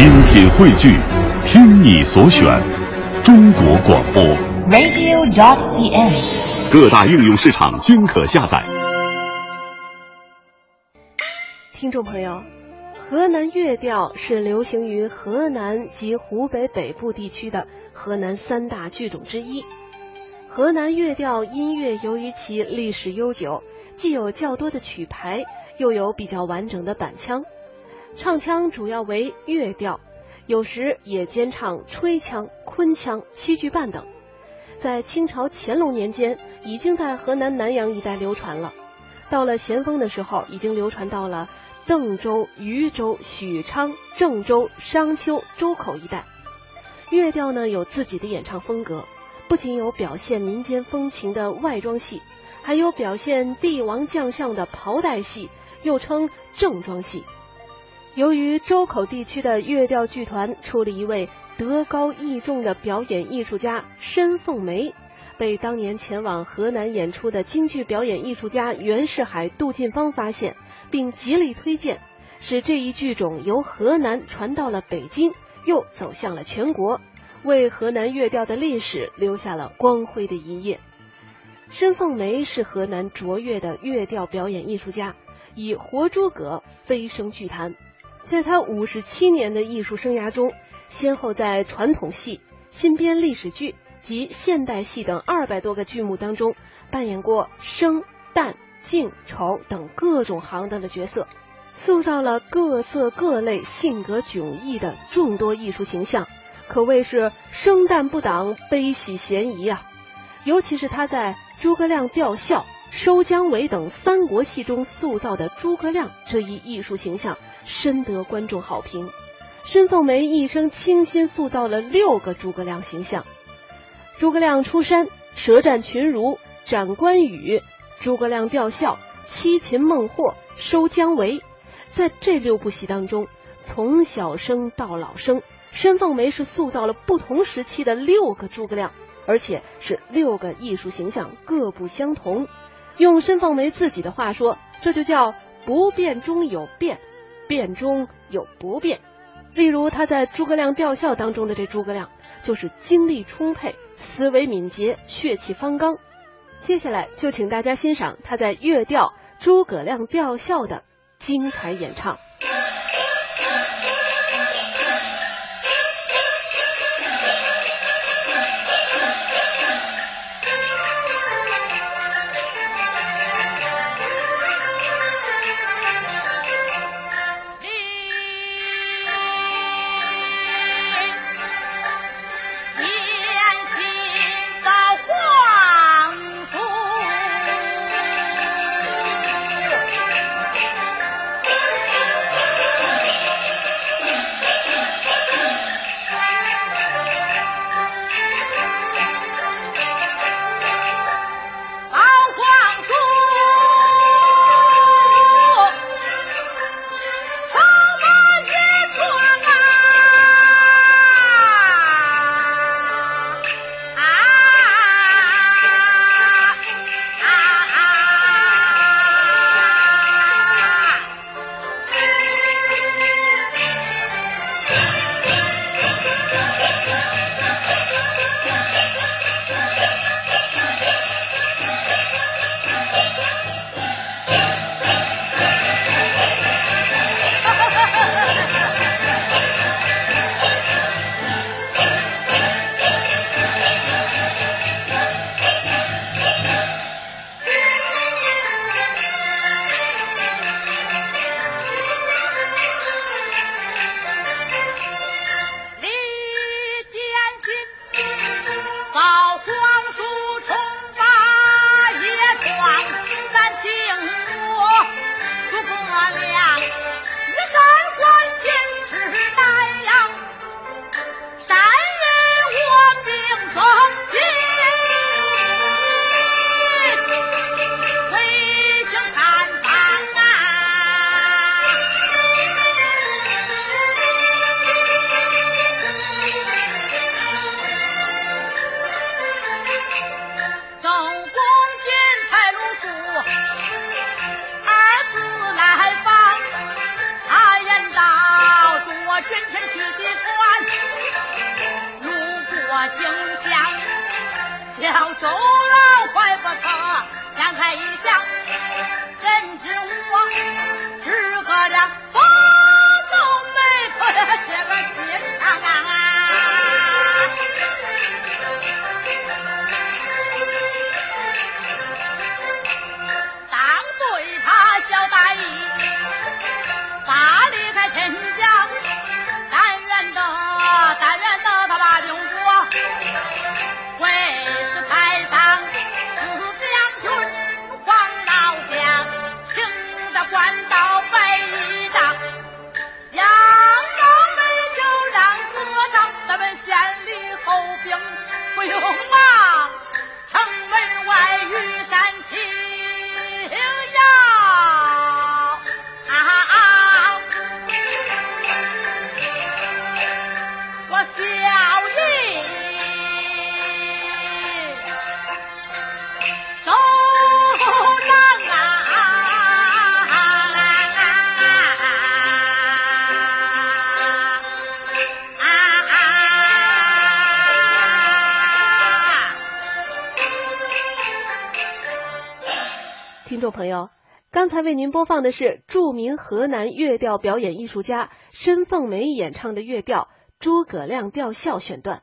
精品汇聚，听你所选，中国广播。radio.cn。各大应用市场均可下载。听众朋友，河南乐调是流行于河南及湖北北部地区的河南三大剧种之一。河南乐调音乐由于其历史悠久，既有较多的曲牌，又有比较完整的板腔。唱腔主要为乐调，有时也兼唱吹腔、昆腔、七句半等。在清朝乾隆年间，已经在河南南阳一带流传了。到了咸丰的时候，已经流传到了邓州、禹州、许昌、郑州、商丘、周口一带。乐调呢有自己的演唱风格，不仅有表现民间风情的外装戏，还有表现帝王将相的袍带戏，又称正装戏。由于周口地区的乐调剧团出了一位德高艺重的表演艺术家申凤梅，被当年前往河南演出的京剧表演艺术家袁世海、杜近芳发现，并极力推荐，使这一剧种由河南传到了北京，又走向了全国，为河南乐调的历史留下了光辉的一页。申凤梅是河南卓越的乐调表演艺术家，以活诸葛飞升剧坛。在他五十七年的艺术生涯中，先后在传统戏、新编历史剧及现代戏等二百多个剧目当中，扮演过生、旦、净、丑等各种行当的角色，塑造了各色各类、性格迥异的众多艺术形象，可谓是生旦不挡，悲喜嫌疑啊！尤其是他在《诸葛亮吊孝》。收姜维等三国戏中塑造的诸葛亮这一艺术形象，深得观众好评。申凤梅一生倾心塑造了六个诸葛亮形象：诸葛亮出山、舌战群儒、斩关羽、诸葛亮吊孝、七擒孟获、收姜维。在这六部戏当中，从小生到老生，申凤梅是塑造了不同时期的六个诸葛亮，而且是六个艺术形象各不相同。用申凤梅自己的话说，这就叫不变中有变，变中有不变。例如他在诸葛亮吊孝当中的这诸葛亮，就是精力充沛、思维敏捷、血气方刚。接下来就请大家欣赏他在乐调《诸葛亮吊孝》的精彩演唱。听众朋友，刚才为您播放的是著名河南乐调表演艺术家申凤梅演唱的乐调《诸葛亮吊孝》选段。